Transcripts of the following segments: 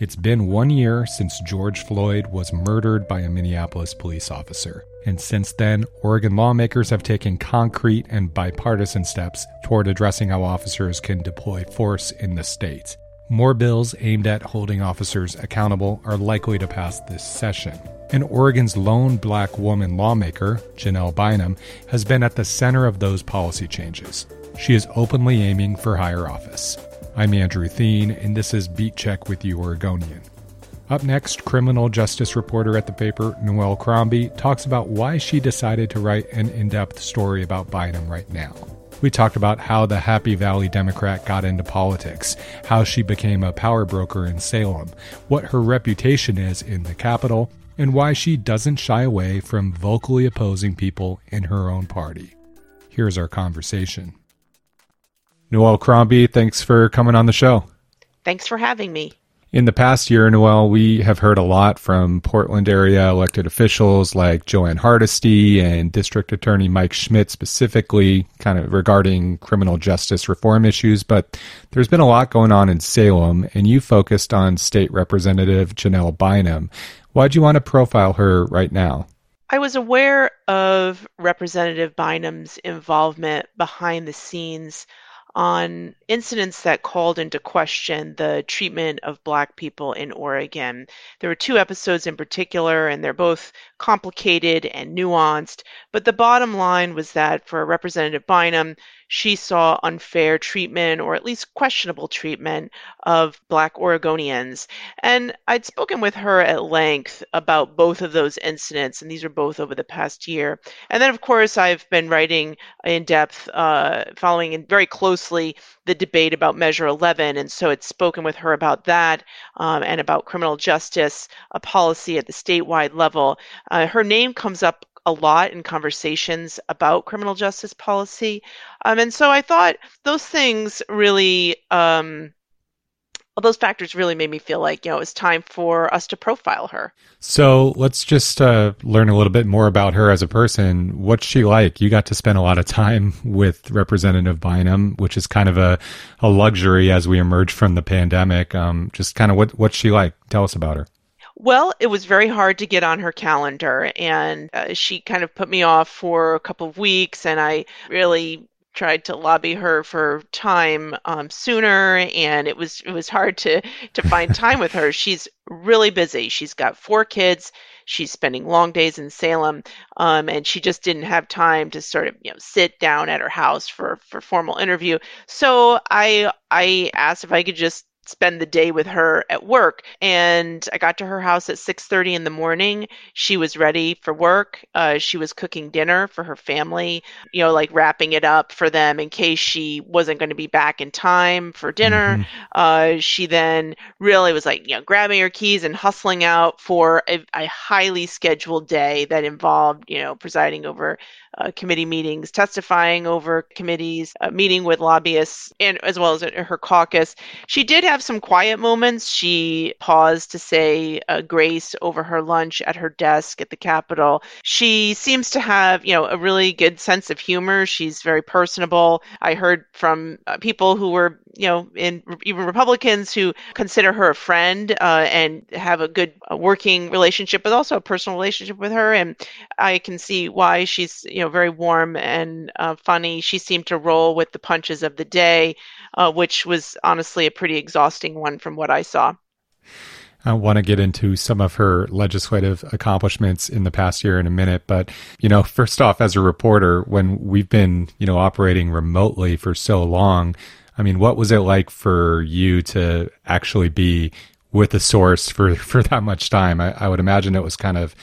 It's been one year since George Floyd was murdered by a Minneapolis police officer. And since then, Oregon lawmakers have taken concrete and bipartisan steps toward addressing how officers can deploy force in the state. More bills aimed at holding officers accountable are likely to pass this session. And Oregon's lone black woman lawmaker, Janelle Bynum, has been at the center of those policy changes. She is openly aiming for higher office. I'm Andrew Theen, and this is Beat Check with The Oregonian. Up next, criminal justice reporter at the paper, Noelle Crombie, talks about why she decided to write an in depth story about Bynum right now. We talked about how the Happy Valley Democrat got into politics, how she became a power broker in Salem, what her reputation is in the Capitol, and why she doesn't shy away from vocally opposing people in her own party. Here's our conversation. Noelle Crombie, thanks for coming on the show. Thanks for having me. In the past year, Noelle, we have heard a lot from Portland area elected officials like Jo Ann Hardesty and District Attorney Mike Schmidt specifically, kind of regarding criminal justice reform issues. But there's been a lot going on in Salem, and you focused on State Representative Janelle Bynum. Why'd you want to profile her right now? I was aware of Representative Bynum's involvement behind the scenes on incidents that called into question the treatment of Black people in Oregon. There were two episodes in particular, and they're both complicated and nuanced. But the bottom line was that for Representative Bynum, she saw unfair treatment or at least questionable treatment of Black Oregonians. And I'd spoken with her at length about both of those incidents, and these are both over the past year. And then, of course, I've been writing in depth, uh, following very closely the debate about Measure 11. And so I'd spoken with her about that um, and about criminal justice a policy at the statewide level. Uh, her name comes up a lot in conversations about criminal justice policy. Um, and so I thought those things really, um, those factors really made me feel like, you know, it was time for us to profile her. So let's just uh, learn a little bit more about her as a person. What's she like? You got to spend a lot of time with Representative Bynum, which is kind of a, a luxury as we emerge from the pandemic. Um, just kind of what, what's she like? Tell us about her. Well, it was very hard to get on her calendar, and uh, she kind of put me off for a couple of weeks, and I really tried to lobby her for time um, sooner, and it was it was hard to to find time with her. She's really busy. She's got four kids. She's spending long days in Salem, um, and she just didn't have time to sort of you know sit down at her house for for formal interview. So I I asked if I could just spend the day with her at work and i got to her house at 6.30 in the morning she was ready for work uh, she was cooking dinner for her family you know like wrapping it up for them in case she wasn't going to be back in time for dinner mm-hmm. uh, she then really was like you know grabbing her keys and hustling out for a, a highly scheduled day that involved you know presiding over uh, committee meetings, testifying over committees, uh, meeting with lobbyists, and as well as her caucus. She did have some quiet moments. She paused to say a grace over her lunch at her desk at the Capitol. She seems to have, you know, a really good sense of humor. She's very personable. I heard from uh, people who were, you know, in even Republicans who consider her a friend uh, and have a good uh, working relationship, but also a personal relationship with her. And I can see why she's, you know, very warm and uh, funny. She seemed to roll with the punches of the day, uh, which was honestly a pretty exhausting one from what I saw. I want to get into some of her legislative accomplishments in the past year in a minute. But, you know, first off, as a reporter, when we've been, you know, operating remotely for so long, I mean, what was it like for you to actually be with the source for, for that much time? I, I would imagine it was kind of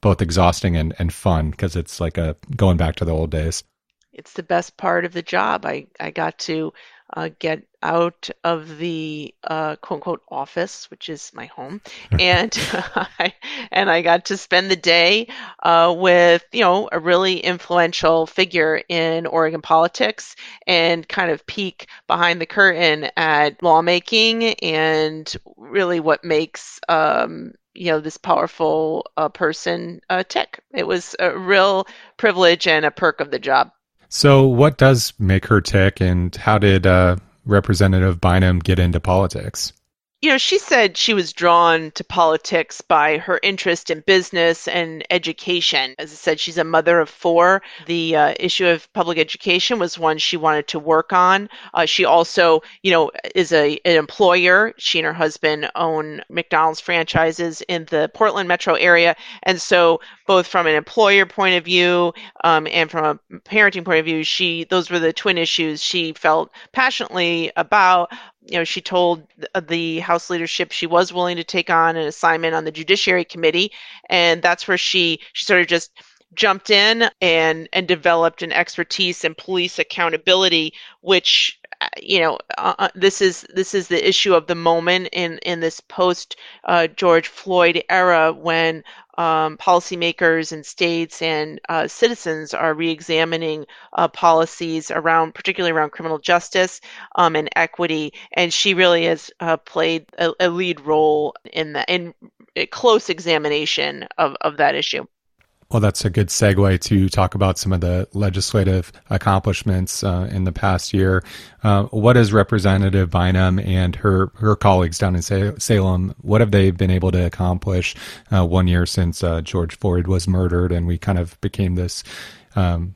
both exhausting and, and fun because it's like a going back to the old days. It's the best part of the job. I, I got to uh, get out of the uh, quote unquote office, which is my home, and I, and I got to spend the day uh, with you know a really influential figure in Oregon politics and kind of peek behind the curtain at lawmaking and really what makes um, you know this powerful uh, person uh, tick. It was a real privilege and a perk of the job. So, what does make her tick, and how did uh, Representative Bynum get into politics? You know, she said she was drawn to politics by her interest in business and education. As I said, she's a mother of four. The uh, issue of public education was one she wanted to work on. Uh, she also, you know, is a an employer. She and her husband own McDonald's franchises in the Portland metro area, and so both from an employer point of view um, and from a parenting point of view, she those were the twin issues she felt passionately about you know, she told uh, the House leadership she was willing to take on an assignment on the Judiciary Committee, and that's where she she sort of just jumped in and and developed an expertise in police accountability, which you know uh, uh, this is this is the issue of the moment in in this post uh, George Floyd era when um, policymakers and states and uh, citizens are re-examining uh, policies around, particularly around criminal justice um, and equity. And she really has uh, played a, a, lead role in the in close examination of, of that issue. Well, that's a good segue to talk about some of the legislative accomplishments uh, in the past year. Uh, what has Representative Bynum and her, her colleagues down in Salem, what have they been able to accomplish uh, one year since uh, George Floyd was murdered and we kind of became this, um,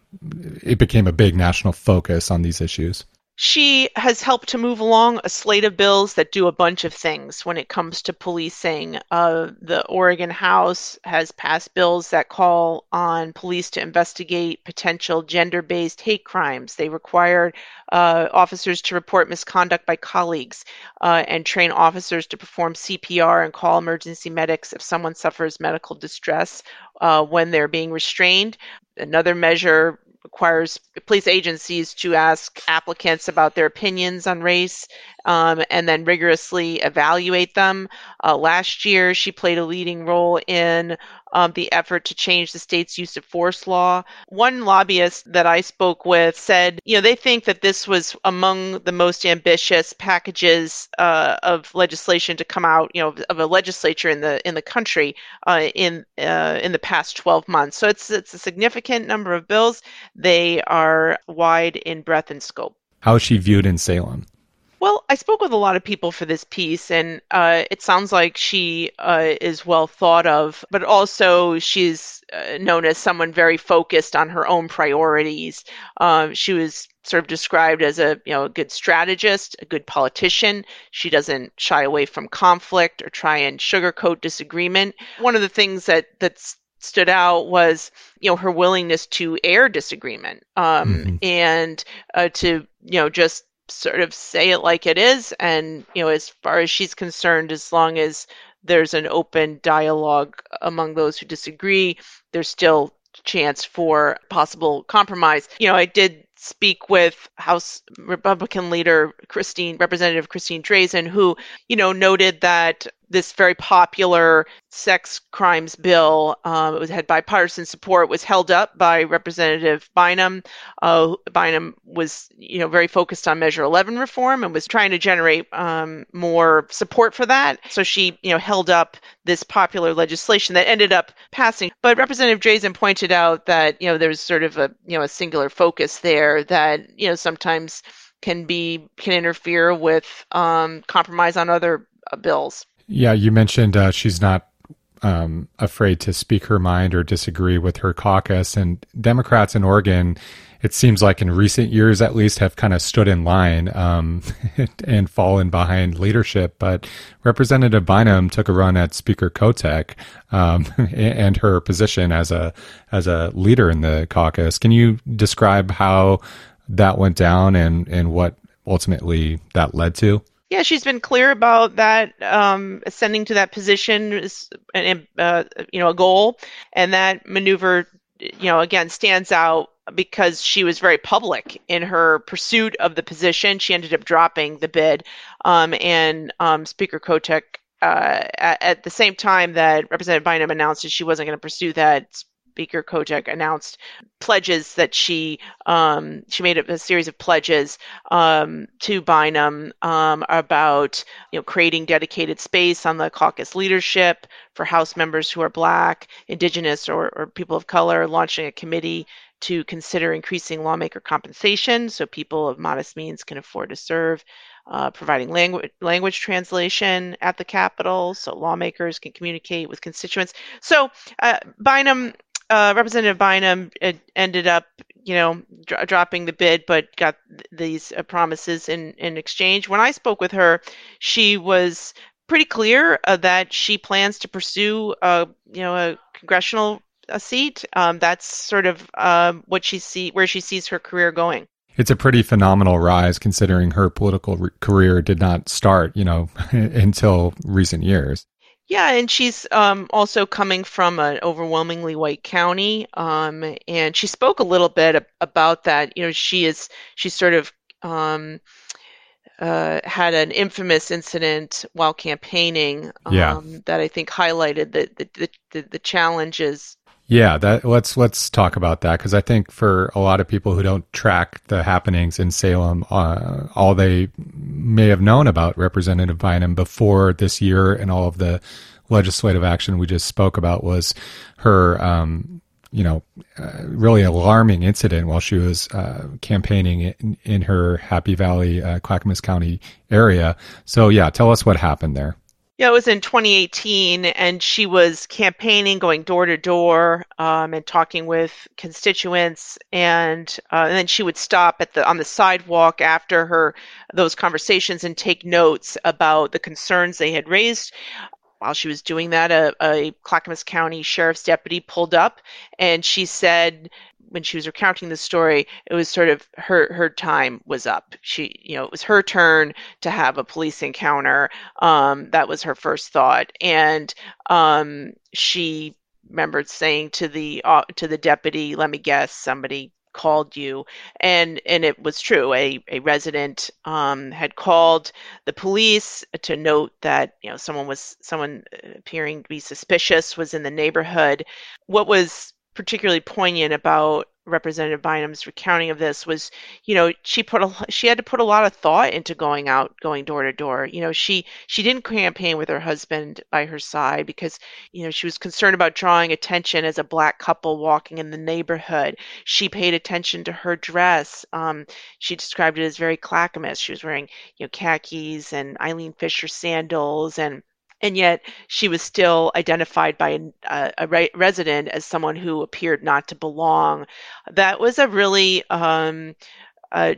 it became a big national focus on these issues? She has helped to move along a slate of bills that do a bunch of things when it comes to policing. Uh, the Oregon House has passed bills that call on police to investigate potential gender based hate crimes. They require uh, officers to report misconduct by colleagues uh, and train officers to perform CPR and call emergency medics if someone suffers medical distress uh, when they're being restrained. Another measure requires police agencies to ask applicants about their opinions on race um, and then rigorously evaluate them. Uh, last year, she played a leading role in um, the effort to change the state's use of force law. One lobbyist that I spoke with said, you know, they think that this was among the most ambitious packages uh, of legislation to come out, you know, of a legislature in the in the country uh, in uh, in the past 12 months. So it's it's a significant number of bills. They are wide in breadth and scope. How is she viewed in Salem? Well, I spoke with a lot of people for this piece, and uh, it sounds like she uh, is well thought of, but also she's uh, known as someone very focused on her own priorities. Um, she was sort of described as a you know a good strategist, a good politician. She doesn't shy away from conflict or try and sugarcoat disagreement. One of the things that that's stood out was you know her willingness to air disagreement um, mm-hmm. and uh, to you know just sort of say it like it is. And, you know, as far as she's concerned, as long as there's an open dialogue among those who disagree, there's still chance for possible compromise. You know, I did speak with House Republican leader Christine, Representative Christine Drazan, who, you know, noted that this very popular sex crimes bill. Um, it was, had bipartisan support. Was held up by Representative Bynum. Uh, Bynum was, you know, very focused on Measure 11 reform and was trying to generate um, more support for that. So she, you know, held up this popular legislation that ended up passing. But Representative Drazan pointed out that, you know, there's sort of a, you know, a singular focus there that, you know, sometimes can be can interfere with um, compromise on other uh, bills. Yeah, you mentioned uh, she's not um, afraid to speak her mind or disagree with her caucus. And Democrats in Oregon, it seems like in recent years at least, have kind of stood in line um, and fallen behind leadership. But Representative Bynum took a run at Speaker Kotek um, and her position as a as a leader in the caucus. Can you describe how that went down and and what ultimately that led to? Yeah, she's been clear about that. Um, ascending to that position is, uh, you know, a goal, and that maneuver, you know, again stands out because she was very public in her pursuit of the position. She ended up dropping the bid, um, and um, Speaker Kotek. Uh, at, at, the same time that Representative Bynum announced that she wasn't going to pursue that, Speaker Kotek announced pledges that she um, she made a, series of pledges um, to Bynum um, about you know creating dedicated space on the caucus leadership for House members who are Black, Indigenous, or, or people of color, launching a committee to consider increasing lawmaker compensation so people of modest means can afford to serve. uh, providing language language translation at the Capitol so lawmakers can communicate with constituents. So uh, Bynum, uh, Representative Bynum, ended up, you know, dr- dropping the bid, but got th- these uh, promises in in exchange. When I spoke with her, she was pretty clear uh, that she plans to pursue, uh, you know, a congressional a seat. Um, that's sort of um, what she see where she sees her career going. It's a pretty phenomenal rise considering her political re- career did not start, you know, until recent years. Yeah, and she's um, also coming from an overwhelmingly white county, um, and she spoke a little bit about that. You know, she is she's sort of um, uh, had an infamous incident while campaigning yeah. Um, that I think highlighted the the, the, the challenges yeah, that let's let's talk about that because I think for a lot of people who don't track the happenings in Salem, uh, all they may have known about Representative Bynum before this year and all of the legislative action we just spoke about was her, um, you know, uh, really alarming incident while she was uh, campaigning in, in, her Happy Valley, uh, Clackamas County area. So yeah, tell us what happened there. Yeah, it was in 2018, and she was campaigning, going door to door, um, and talking with constituents. And, uh, and then she would stop at the on the sidewalk after her those conversations and take notes about the concerns they had raised. While she was doing that, a, a Clackamas County sheriff's deputy pulled up, and she said, when she was recounting the story, it was sort of her her time was up. She, you know, it was her turn to have a police encounter. Um, that was her first thought, and um, she remembered saying to the uh, to the deputy, "Let me guess, somebody called you and and it was true a, a resident um, had called the police to note that you know someone was someone appearing to be suspicious was in the neighborhood what was particularly poignant about Representative Bynum's recounting of this was, you know, she put a she had to put a lot of thought into going out, going door to door. You know, she she didn't campaign with her husband by her side because, you know, she was concerned about drawing attention as a black couple walking in the neighborhood. She paid attention to her dress. Um, she described it as very Clackamas. She was wearing, you know, khakis and Eileen Fisher sandals and and yet she was still identified by a, a re- resident as someone who appeared not to belong. That was a really um,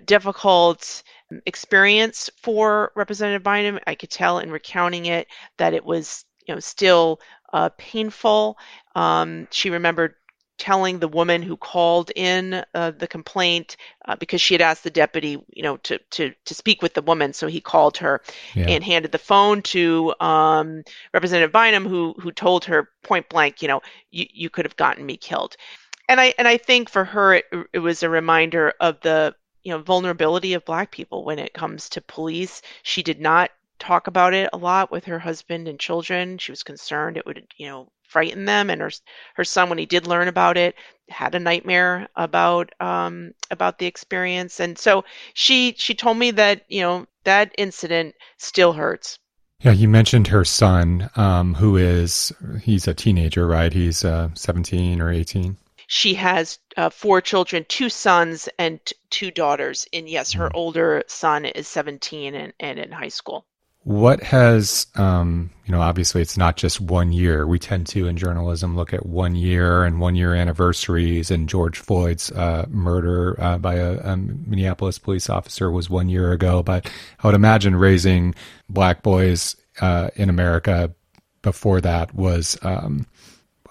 difficult experience for Representative Bynum. I could tell in recounting it that it was, you know, still uh, painful. Um, she remembered telling the woman who called in uh, the complaint uh, because she had asked the deputy, you know, to to to speak with the woman. So he called her yeah. and handed the phone to um, Representative Bynum, who who told her point blank, you know, you you could have gotten me killed. And I and I think for her it, it was a reminder of the you know vulnerability of black people when it comes to police. She did not talk about it a lot with her husband and children. She was concerned it would, you know, frighten them. And her her son, when he did learn about it, had a nightmare about um, about the experience. And so she she told me that you know that incident still hurts. Yeah, you mentioned her son, um, who is he's a teenager, right? He's uh, seventeen or eighteen. She has uh, four children, two sons and t- two daughters. And yes, her mm-hmm. older son is 17 and, and in high school. What has, um, you know, obviously it's not just one year. We tend to, in journalism, look at one year and one year anniversaries. And George Floyd's uh, murder uh, by a, a, Minneapolis police officer was one year ago. But I would imagine raising black boys uh, in America before that was um,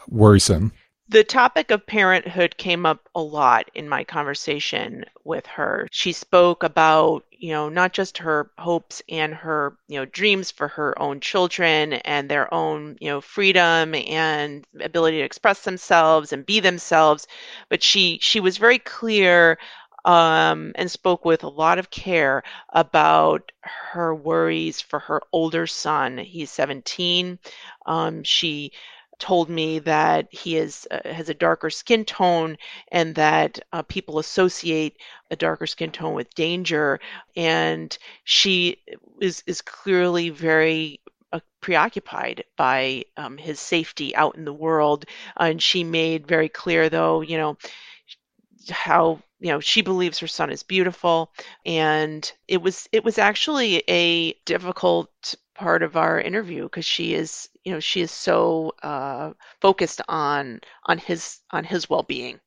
worrisome. The topic of parenthood came up a lot in my conversation with her. She spoke about, you know, not just her hopes and her, you know, dreams for her own children and their own, you know, freedom and ability to express themselves and be themselves, but she she was very clear um, and spoke with a lot of care about her worries for her older son. He's 17. Um, she told me that he is uh, has a darker skin tone and that uh, people associate a darker skin tone with danger. And she is is clearly very uh, preoccupied by um, his safety out in the world. And she made very clear though you know how you know she believes her son is beautiful. And it was it was actually a difficult part of our interview because she is you know she is so uh, focused on on his on his well-being.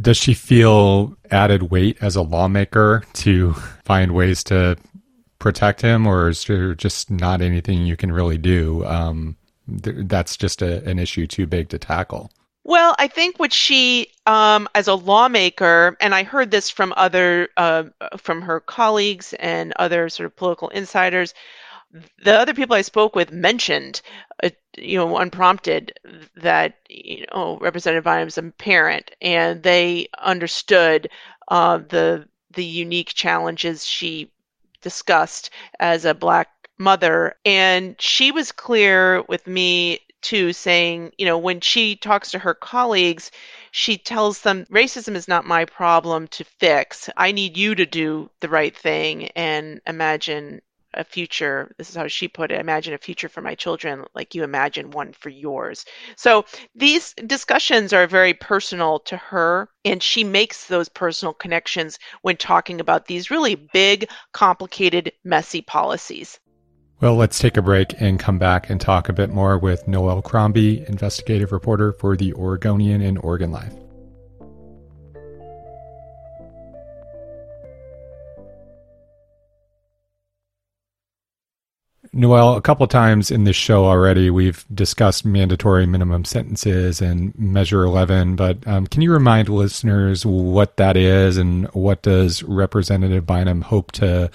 Does she feel added weight as a lawmaker to find ways to protect him or is there just not anything you can really do? Um, th- that's just a, an issue too big to tackle. Well, I think what she, um, as a lawmaker, and I heard this from other, uh, from her colleagues and other sort of political insiders, the other people I spoke with mentioned, uh, you know, unprompted, that you know Representative Bynum is a parent, and they understood uh, the the unique challenges she discussed as a black mother, and she was clear with me too, saying, you know, when she talks to her colleagues, she tells them racism is not my problem to fix. I need you to do the right thing and imagine a future. This is how she put it imagine a future for my children like you imagine one for yours. So these discussions are very personal to her, and she makes those personal connections when talking about these really big, complicated, messy policies. Well, let's take a break and come back and talk a bit more with Noelle Crombie, investigative reporter for the Oregonian and Oregon Live. Noelle, a couple times in this show already, we've discussed mandatory minimum sentences and Measure 11, but um, can you remind listeners what that is and what does Representative Bynum hope to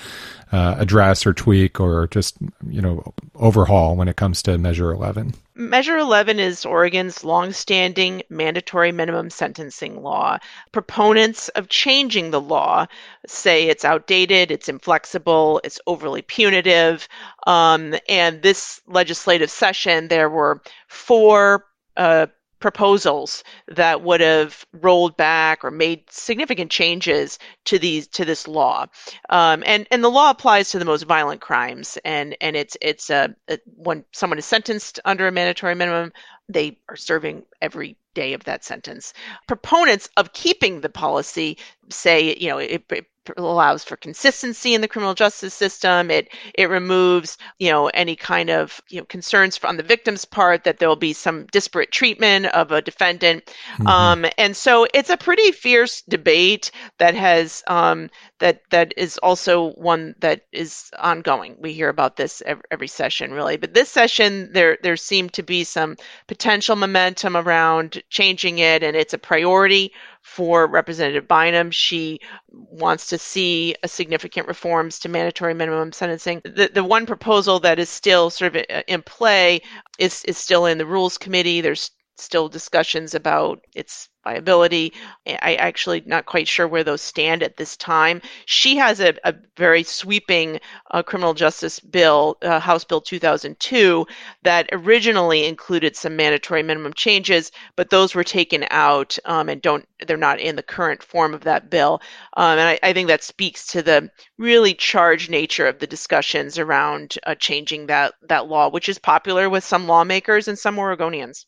uh, address or tweak or just you know overhaul when it comes to Measure 11? Measure 11 is Oregon's longstanding mandatory minimum sentencing law. Proponents of changing the law say it's outdated, it's inflexible, it's overly punitive. Um, and this legislative session, there were four uh, proposals that would have rolled back or made significant changes to these to this law, um, and and the law applies to the most violent crimes, and and it's it's a, a when someone is sentenced under a mandatory minimum, they are serving every day of that sentence. Proponents of keeping the policy say, you know, it, it allows for consistency in the criminal justice system. It it removes you know any kind of you know concerns on the victim's part that there will be some disparate treatment of a defendant. Mm-hmm. Um, and so it's a pretty fierce debate that has um, that that is also one that is ongoing. We hear about this every, every session really, but this session there there seemed to be some potential momentum around changing it, and it's a priority for Representative Bynum. She wants to see a significant reforms to mandatory minimum sentencing. The the one proposal that is still sort of in play is is still in the Rules Committee. There's still discussions about its viability. I actually not quite sure where those stand at this time. She has a, a very sweeping uh, criminal justice bill, uh, House Bill 2002, that originally included some mandatory minimum changes, but those were taken out um, and don't they're not in the current form of that bill. Um, and I, I, think that speaks to the really charged nature of the discussions around uh, changing that that law, which is popular with some lawmakers and some Oregonians.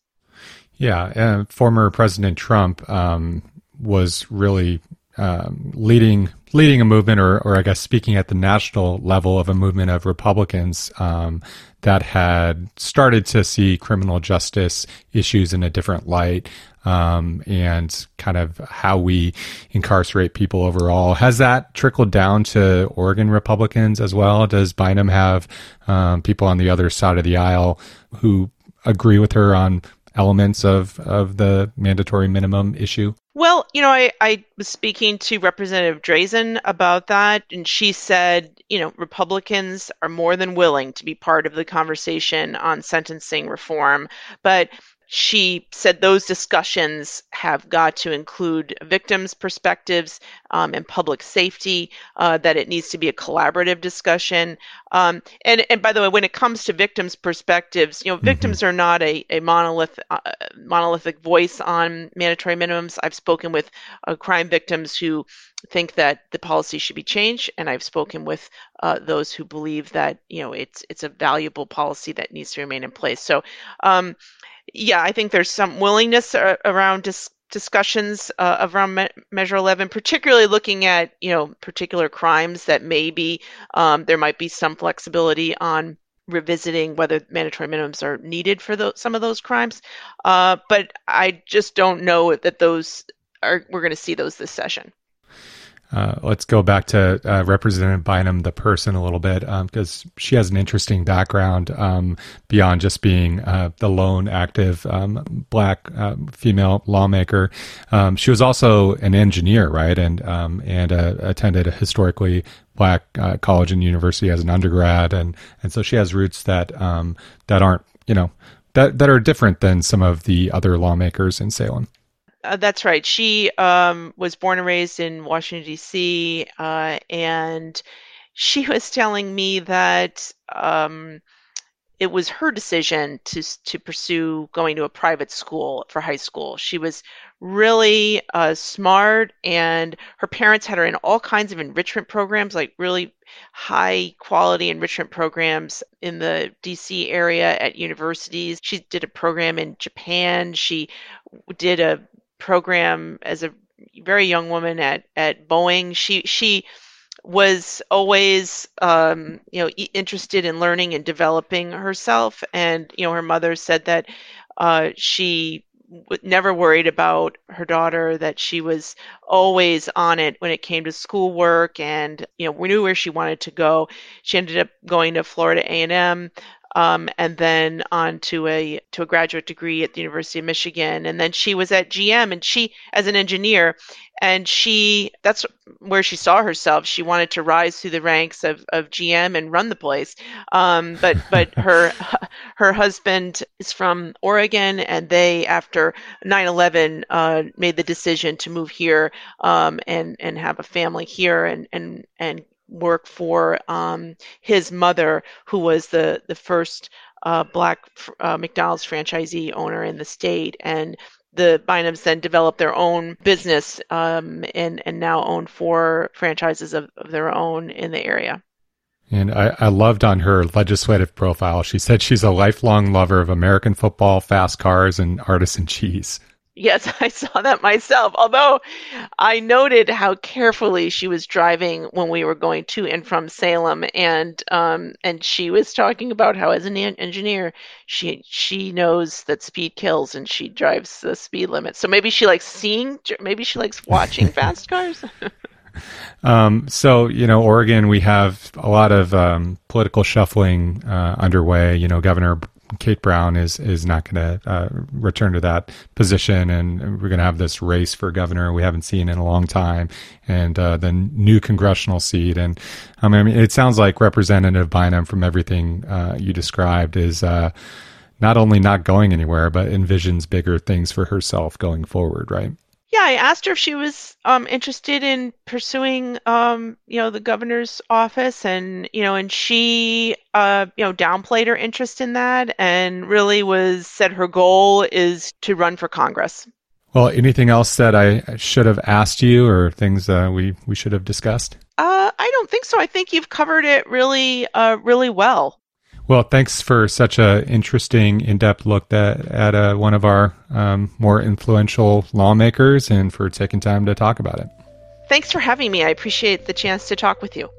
Yeah, uh, former President Trump um, was really um, leading leading a movement, or, or I guess speaking at the national level of a movement of Republicans um, that had started to see criminal justice issues in a different light. Um, and kind of how we incarcerate people overall. Has that trickled down to Oregon Republicans as well? Does Bynum have um, people on the other side of the aisle who agree with her on elements of, of the mandatory minimum issue? Well, you know, I, I was speaking to Representative Drazan about that, and she said, you know, Republicans are more than willing to be part of the conversation on sentencing reform, but she said those discussions have got to include victims' perspectives um, and public safety, uh, that it needs to be a collaborative discussion. Um, and, and by the way, when it comes to victims' perspectives, you know, mm-hmm. victims are not a, a monolith, uh, monolithic voice on mandatory minimums. I've spoken with uh, crime victims who think that the policy should be changed, and I've spoken with uh, those who believe that you know it's it's a valuable policy that needs to remain in place. So um, yeah, I think there's some willingness around dis- discussions uh, around Me- Measure 11, particularly looking at you know particular crimes that maybe um, there might be some flexibility on revisiting whether mandatory minimums are needed for those, some of those crimes. Uh, but I just don't know that those are we're going to see those this session. Uh, let's go back to uh, Representative Bynum, the person, a little bit, because um, she has an interesting background um, beyond just being uh, the lone active um, black uh, female lawmaker. Um, she was also an engineer, right, and um, and uh, attended a historically black uh, college and university as an undergrad, and and so she has roots that um, that aren't, you know, that that are different than some of the other lawmakers in Salem. Uh, that's right. She um, was born and raised in Washington, D.C., uh, and she was telling me that um, it was her decision to to pursue going to a private school for high school. She was really uh, smart, and her parents had her in all kinds of enrichment programs, like really high quality enrichment programs in the DC area at universities. She did a program in Japan. She did a program as a very young woman at at Boeing. She she was always um, you know interested in learning and developing herself, and you know her mother said that uh, she never worried about her daughter that she was always on it when it came to schoolwork. And you know we knew where she wanted to go. She ended up going to florida a&m um, and then on to a to a graduate degree at the University of Michigan. And then she was at GM, and she as an engineer, and she that's where she saw herself. She wanted to rise through the ranks of, of GM and run the place. Um, but but her her husband is from Oregon, and they after 9/11 uh, made the decision to move here um, and and have a family here and and and work for um, his mother, who was the the first uh, black uh, McDonald's franchisee owner in the state, and the Bynums then developed their own business um, and and now own four franchises of, of their own in the area. And I, I, loved on her legislative profile. She said she's a lifelong lover of American football, fast cars, and artisan cheese. Yes, I saw that myself. Although I noted how carefully she was driving when we were going to and from Salem, and um, and she was talking about how, as an engineer, she she knows that speed kills, and she drives the speed limit. So maybe she likes seeing, maybe she likes watching fast cars. um, so you know, Oregon, we have a lot of um, political shuffling uh, underway. You know, Governor Kate Brown is is not going to uh, return to that position, and we're going to have this race for governor we haven't seen in a long time, and uh, the new congressional seat. And um, I mean, it sounds like Representative Bynum, from everything uh, you described, is uh, not only not going anywhere, but envisions bigger things for herself going forward. Right? Yeah, I asked her if she was um, interested in pursuing, um, you know, the governor's office, and you know, and she, uh, you know, downplayed her interest in that, and really was said her goal is to run for Congress. Well, anything else that I should have asked you, or things uh, we we should have discussed? Uh, I don't think so. I think you've covered it really, uh, really well. Well, thanks for such a interesting, in-depth look at, at uh, one of our um, more influential lawmakers, and for taking time to talk about it. Thanks for having me. I appreciate the chance to talk with you.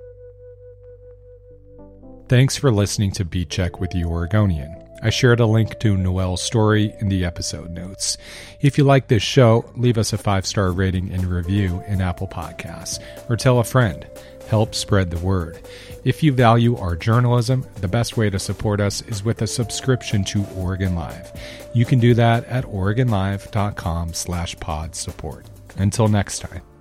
Thanks for listening to Beat Check with the Oregonian. I shared a link to Noelle's story in the episode notes. If you like this show, leave us a five star rating and review in Apple Podcasts, or tell a friend. Help spread the word. If you value our journalism, the best way to support us is with a subscription to Oregon Live. You can do that at oregonlive.com slash pod support. Until next time.